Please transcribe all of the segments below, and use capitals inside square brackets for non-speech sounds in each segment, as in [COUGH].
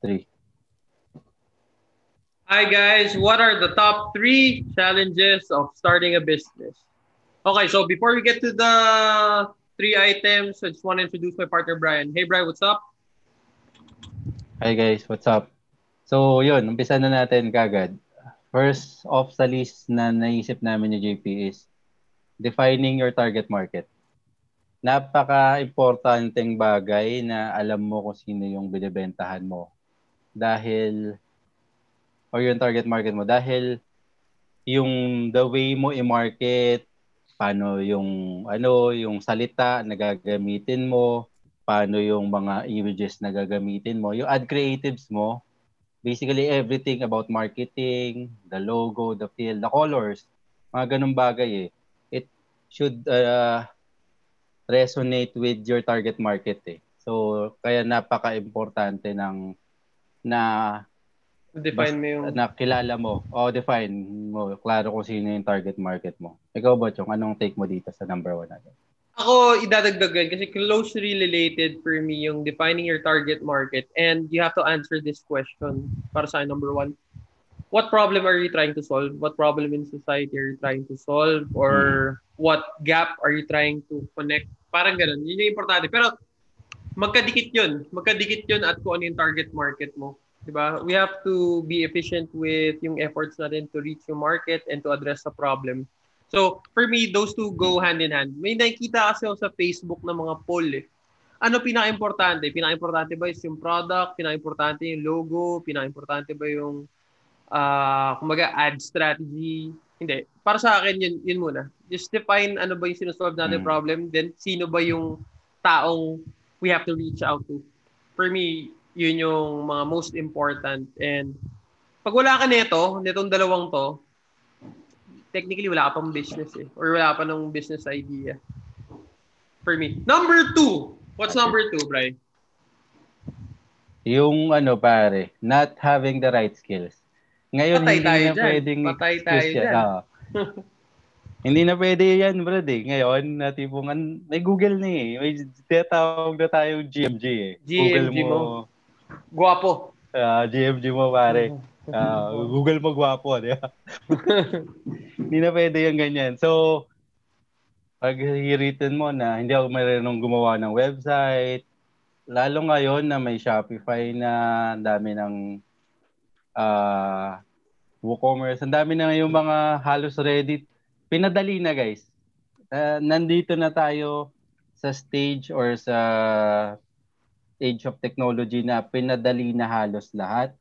three. Hi guys, what are the top three challenges of starting a business? Okay, so before we get to the three items, I just want to introduce my partner Brian. Hey Brian, what's up? Hi guys, what's up? So yun, umpisa na natin kagad. First off sa list na naisip namin ni JP is defining your target market. Napaka-importanteng bagay na alam mo kung sino yung binibentahan mo. Dahil or yung target market mo dahil yung the way mo i-market, paano yung ano, yung salita na gagamitin mo, paano yung mga images na gagamitin mo, yung ad creatives mo, basically everything about marketing, the logo, the feel, the colors, mga ganung bagay eh. It should uh, resonate with your target market eh. So, kaya napaka-importante ng na Define mo yung... na kilala mo. O, define mo. Klaro kung sino yung target market mo. Ikaw ba, Chong? Anong take mo dito sa number one natin? Ako, idadagdagan kasi closely related for me yung defining your target market and you have to answer this question para sa number one. What problem are you trying to solve? What problem in society are you trying to solve? Or hmm. what gap are you trying to connect? Parang ganun. Yun yung importante. Pero magkadikit yun. Magkadikit yun at kung ano yung target market mo. Diba? We have to be efficient with yung efforts natin to reach yung market and to address the problem. So, for me, those two go hand in hand. May nakikita kasi ako sa Facebook ng mga poll eh. Ano pinaka-importante? Pinaka-importante ba is yung product? Pinaka-importante yung logo? Pinaka-importante ba yung uh, kumaga ad strategy? Hindi. Para sa akin, yun, yun muna. Just define ano ba yung sinusolve natin mm. problem, then sino ba yung taong we have to reach out to. For me, yun yung mga most important. And pag wala ka nito, nitong dalawang to, technically wala ka pang business eh. Or wala pa ng business idea. For me. Number two. What's number two, Bri? Yung ano pare, not having the right skills. Ngayon, Patay hindi tayo na dyan. pwedeng Patay tayo yan. dyan. [LAUGHS] hindi na pwede yan, bro. Eh. Ngayon, na tipong, may Google na eh. May tinatawag na tayo GMG eh. GMG Google mo. mo Guwapo. Uh, ah, GMG mo, pare. Uh, Google mo guwapo, di ba? [LAUGHS] hindi na pwede yung ganyan. So, pag hiritin mo na hindi ako marunong gumawa ng website, lalo ngayon na may Shopify na, ang dami ng uh, WooCommerce, ang dami na yung mga halos ready. Pinadali na guys. Uh, nandito na tayo sa stage or sa age of technology na pinadali na halos lahat.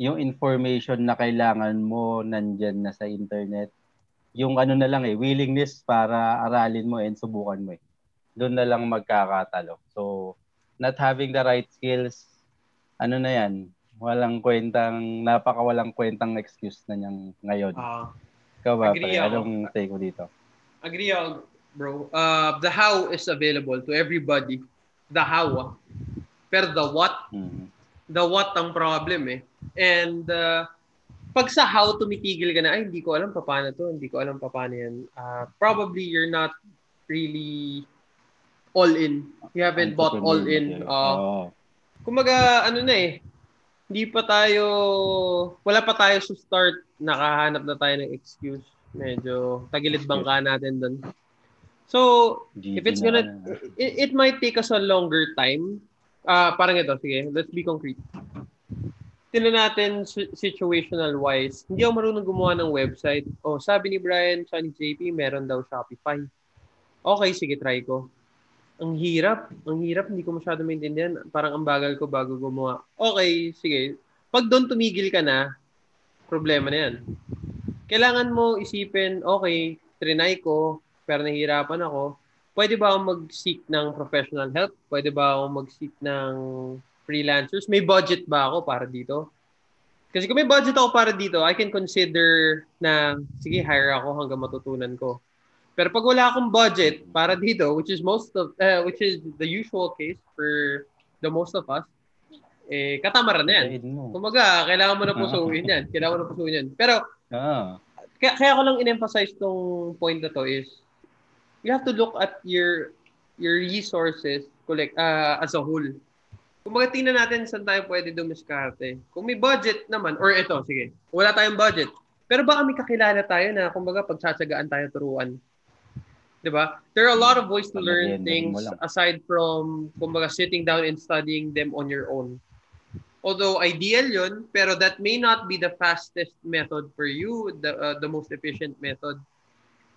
Yung information na kailangan mo nandyan na sa internet. Yung ano na lang eh, willingness para aralin mo and subukan mo eh. Doon na lang magkakatalo. So, not having the right skills, ano na yan, walang kwentang, napaka walang kwentang excuse na niyang ngayon. Uh, Ikaw ba, pre, anong take mo dito? Agree ako, bro. Uh, the how is available to everybody. The how. Pero the what, mm-hmm. the what ang problem eh. And uh, pag sa how tumitigil ka na, ay hindi ko alam paano to, hindi ko alam paano yan. Uh, probably you're not really all in. You haven't bought all in. Uh, oh. Kumaga, ano na eh, hindi pa tayo, wala pa tayo sa start, nakahanap na tayo ng excuse. Medyo tagilid bangka natin doon. So, GG if it's gonna, it, it might take us a longer time Ah, uh, parang ito, sige, let's be concrete. Tingnan natin situational wise. Hindi ako marunong gumawa ng website. Oh, sabi ni Brian, sa ni JP, meron daw Shopify. Okay, sige, try ko. Ang hirap. Ang hirap, hindi ko masyado maintindihan. Parang ang bagal ko bago gumawa. Okay, sige. Pag doon tumigil ka na, problema na yan. Kailangan mo isipin, okay, trinay ko, pero nahihirapan ako pwede ba akong mag-seek ng professional help? Pwede ba akong mag-seek ng freelancers? May budget ba ako para dito? Kasi kung may budget ako para dito, I can consider na, sige, hire ako hanggang matutunan ko. Pero pag wala akong budget para dito, which is most of, uh, which is the usual case for the most of us, eh, katamaran na yan. Kumaga, kailangan mo na pusuin yan. Kailangan mo na pusuin yan. Pero, ah. kaya, kaya ko lang in-emphasize tong point na to is, you have to look at your your resources collect uh, as a whole. kumbaga tingnan natin saan tayo pwede dumiskarte. Kung may budget naman, or ito, sige, wala tayong budget, pero baka may kakilala tayo na kumbaga pagtsatsagaan tayo turuan. 'Di ba? There are a lot of ways to learn things aside from kumbaga sitting down and studying them on your own. Although ideal 'yun, pero that may not be the fastest method for you, the uh, the most efficient method.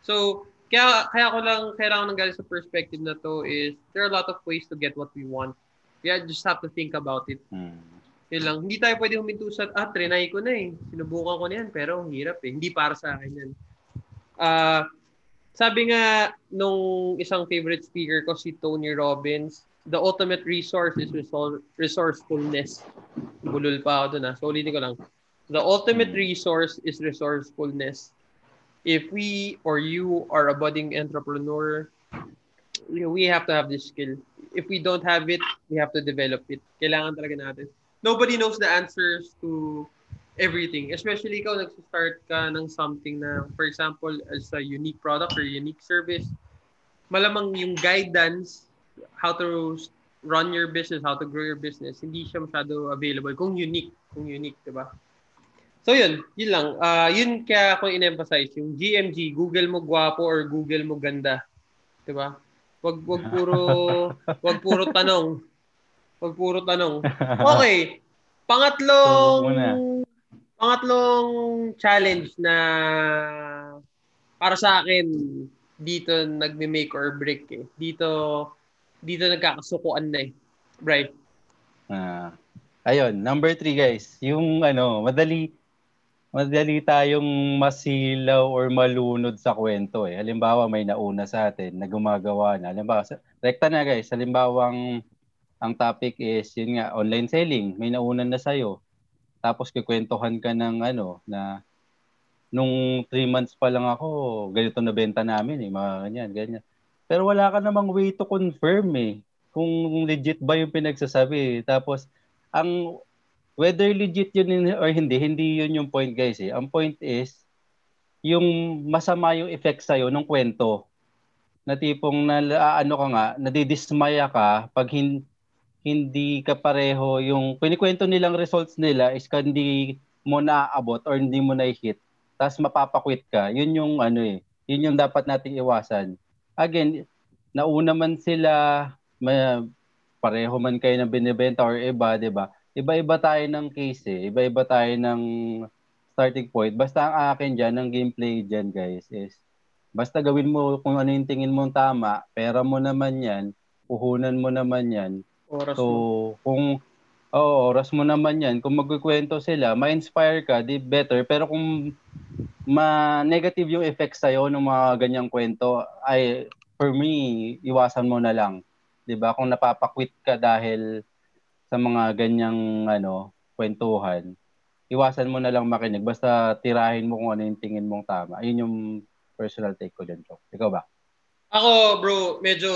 So, kaya kaya ko lang kailangan ng galing sa perspective na to is there are a lot of ways to get what we want. Yeah, just have to think about it. Hmm. Yun lang. Hindi tayo pwede huminto sa, ah, trinay ko na eh. Sinubukan ko na yan, pero ang hirap eh. Hindi para sa akin yan. Uh, sabi nga nung isang favorite speaker ko, si Tony Robbins, the ultimate resource is resourcefulness. Bulol pa ako dun ah. So, ulitin ko lang. The ultimate resource is resourcefulness. If we or you are a budding entrepreneur, we have to have this skill. If we don't have it, we have to develop it. Kailangan talaga natin nobody knows the answers to everything. Especially ikaw nag-start ka ng something na, for example, as a unique product or unique service, malamang yung guidance, how to run your business, how to grow your business, hindi siya masyado available kung unique, kung unique, di ba? So yun, yun lang. Uh, yun kaya ako in-emphasize, yung GMG, Google mo gwapo or Google mo ganda. Di ba? Wag wag puro [LAUGHS] wag puro tanong. Pag puro tanong. [LAUGHS] Okay. Pangatlong so, pangatlong challenge na para sa akin dito nagme-make or break eh. Dito dito nagkakasukuan na eh. Right. Ah. Ayun, number three guys, yung ano, madali madali tayong masilaw or malunod sa kwento eh. Halimbawa may nauna sa atin na gumagawa na. Halimbawa, rekta na guys, halimbawang ang topic is yun nga online selling may naunan na sa'yo tapos kikwentuhan ka ng ano na nung 3 months pa lang ako ganito na benta namin eh mga ganyan ganyan. Pero wala ka namang way to confirm eh kung legit ba yung pinagsasabi. Tapos ang whether legit yun or hindi hindi yun yung point guys eh. Ang point is yung masama yung effect sa'yo ng kwento. Na tipong na ano ka nga nadidismaya ka pag hindi hindi ka pareho yung kinikwento nilang results nila is hindi mo naaabot or hindi mo na-hit tapos mapapakwit ka. Yun yung ano eh yun yung dapat nating iwasan. Again nauna man sila may, pareho man kayo ng binebenta or iba 'di ba? Iba-iba tayo ng case eh. Iba-iba tayo ng starting point. Basta ang akin diyan ng gameplay diyan guys is basta gawin mo kung ano yung tingin mong tama pera mo naman yan puhunan mo naman yan Oras so, mo. kung oh, oras mo naman yan, kung magkukwento sila, ma-inspire ka, di better. Pero kung ma-negative yung effects sa'yo ng mga ganyang kwento, ay, for me, iwasan mo na lang. 'di ba Kung napapakwit ka dahil sa mga ganyang ano, kwentuhan, iwasan mo na lang makinig. Basta tirahin mo kung ano yung tingin mong tama. Ayun yung personal take ko dyan, Chok. Ikaw ba? Ako, bro, medyo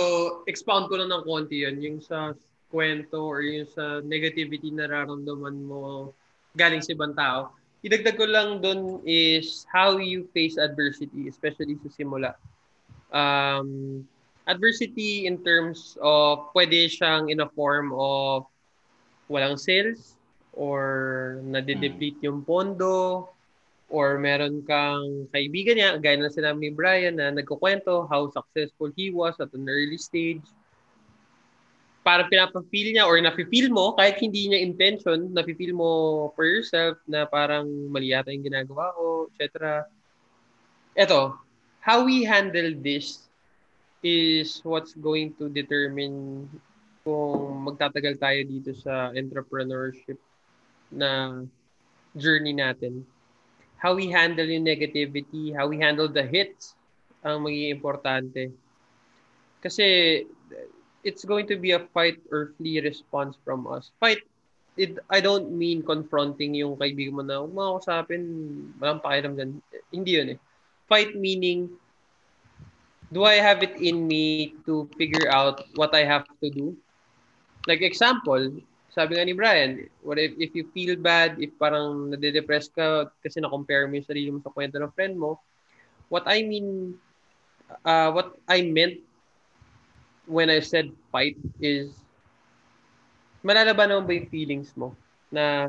expound ko lang ng konti yun. Yung sa kwento or yung sa negativity na nararamdaman mo galing sa ibang tao. Idagdag ko lang doon is how you face adversity, especially sa simula. Um, adversity in terms of pwede siyang in a form of walang sales or nade-deplete yung pondo or meron kang kaibigan niya, gaya na sinabi ni Brian na nagkukwento how successful he was at an early stage parang pinapa-feel niya or nafe-feel mo kahit hindi niya intention, nafe-feel mo for yourself na parang mali yata yung ginagawa ko, etc. Ito, how we handle this is what's going to determine kung magtatagal tayo dito sa entrepreneurship na journey natin. How we handle yung negativity, how we handle the hits, ang magiging importante. Kasi it's going to be a fight or flee response from us. Fight, it, I don't mean confronting yung kaibigan mo na, mga kusapin, walang pakiram dyan. Hindi yun eh. Fight meaning, do I have it in me to figure out what I have to do? Like example, sabi nga ni Brian, what if, if you feel bad, if parang nade-depress ka kasi na-compare mo yung sarili mo sa kwento ng friend mo, what I mean, uh, what I meant when I said fight is malalaban naman ba yung feelings mo na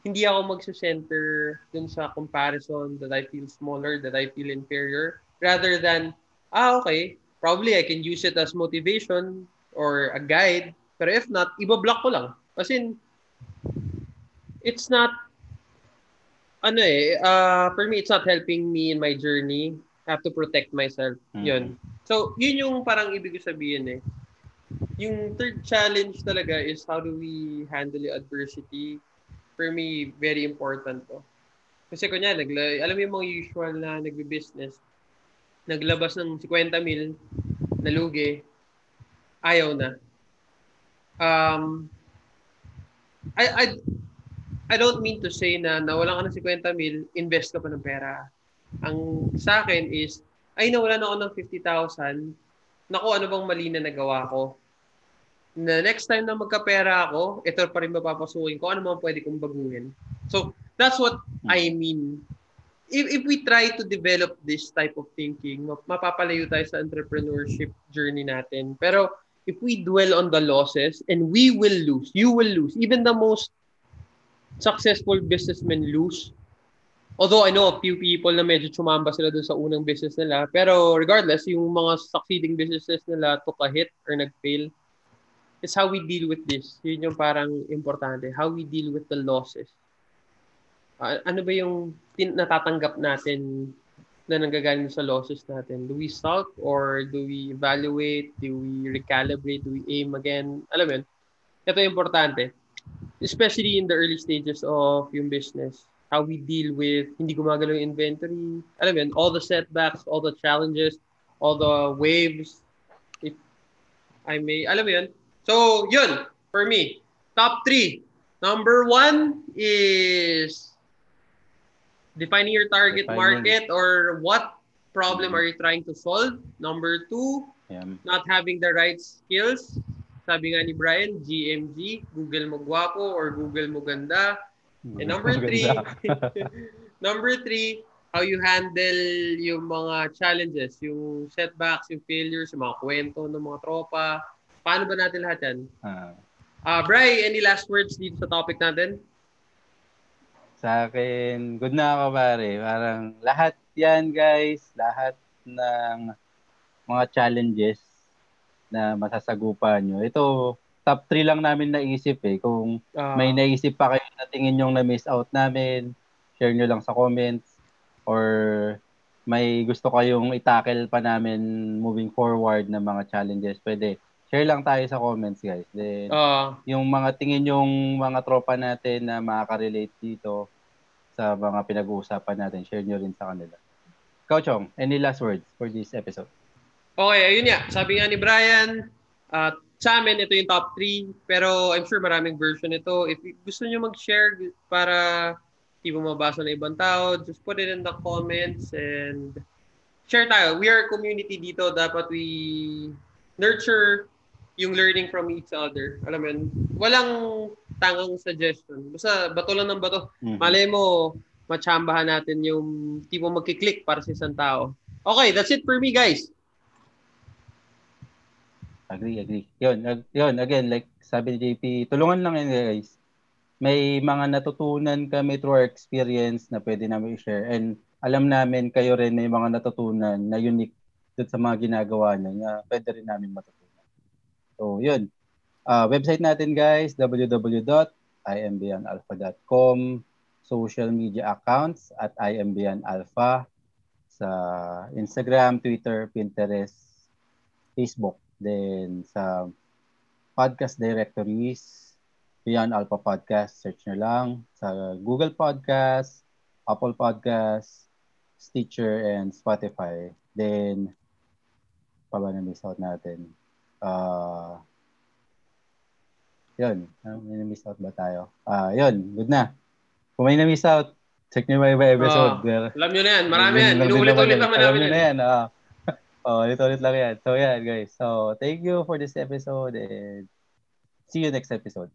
hindi ako magsa-center dun sa comparison that I feel smaller, that I feel inferior, rather than, ah, okay, probably I can use it as motivation or a guide, pero if not, iba-block ko lang. Kasi it's not, ano eh, uh, for me, it's not helping me in my journey. I have to protect myself. Mm-hmm. Yun. So, yun yung parang ibig sabihin eh yung third challenge talaga is how do we handle the adversity. For me, very important to. Kasi kunya, nagla, alam mo yung mga usual na nagbe-business, naglabas ng 50 mil, nalugi, ayaw na. Um, I, I, I don't mean to say na nawala ka ng 50 mil, invest ka pa ng pera. Ang sa akin is, ay nawala na ako ng 50,000, naku, ano bang mali na nagawa ko? na next time na magkapera ako, ito pa rin mapapasukin ko, ano mga pwede kong baguhin. So, that's what I mean. If, if we try to develop this type of thinking, mapapalayo tayo sa entrepreneurship journey natin. Pero, if we dwell on the losses, and we will lose, you will lose, even the most successful businessmen lose. Although I know a few people na medyo chumamba sila dun sa unang business nila. Pero regardless, yung mga succeeding businesses nila took a hit or nag-fail is how we deal with this. Yun yung parang importante. How we deal with the losses. Uh, ano ba yung tin- natatanggap natin na nanggagaling sa losses natin? Do we sulk or do we evaluate? Do we recalibrate? Do we aim again? Alam mo yun? Ito importante. Especially in the early stages of yung business. How we deal with hindi gumagalaw yung inventory. Alam mo yun? All the setbacks, all the challenges, all the waves. If I may, alam mo yun? So, yun, for me. Top three. Number one is defining your target defining. market or what problem are you trying to solve. Number two, yeah. not having the right skills. Sabi nga ni Brian, GMG, Google mo gwapo or Google mo ganda. And number three, [LAUGHS] number three, how you handle yung mga challenges, yung setbacks, yung failures, yung mga kwento ng mga tropa, Paano ba natin lahat yan? Uh, uh, Bry, any last words dito sa topic natin? Sa akin, good na ako pare. Parang lahat yan guys, lahat ng mga challenges na masasagupan nyo. Ito, top 3 lang namin naisip eh. Kung uh, may naisip pa kayo na tingin yung na-miss out namin, share nyo lang sa comments or may gusto kayong itackle pa namin moving forward na mga challenges, pwede share lang tayo sa comments, guys. Then, uh, yung mga tingin yung mga tropa natin na makaka-relate dito sa mga pinag-uusapan natin, share nyo rin sa kanila. Ikaw, Chong, any last words for this episode? Okay, ayun nga. Sabi nga ni Brian, uh, sa amin, ito yung top 3. Pero I'm sure maraming version ito. If gusto nyo mag-share para hindi mo mabasa ng ibang tao, just put it in the comments and share tayo. We are a community dito. Dapat we nurture yung learning from each other. Alam mo yun, walang tangang suggestion. Basta bato lang ng bato. Mm-hmm. Malay mo, machambahan natin yung tipo magkiklik para sa isang tao. Okay, that's it for me, guys. Agree, agree. Yun, yun, again, like sabi ni JP, tulungan lang yun, guys. May mga natutunan kami through our experience na pwede namin i-share. And alam namin kayo rin may mga natutunan na unique sa mga ginagawa nyo na pwede rin namin matutunan. So, yun. Uh, website natin guys, www.imbyanalpha.com social media accounts at imbyanalpha sa Instagram, Twitter, Pinterest, Facebook. Then sa podcast directories, Beyond Alpha Podcast, search nyo lang sa Google Podcast, Apple Podcast, Stitcher, and Spotify. Then, pa ba na-miss out natin? uh, yun, uh, may na-miss out ba tayo? Ah, uh, yun, good na. Kung may na-miss out, check nyo ba iba episode. Uh, alam nyo na yan, marami yan. Inuulit-ulit naman namin yan. na yan. Uh, oh, ulit-ulit lang yan. So, yan, guys. So, thank you for this episode and see you next episode.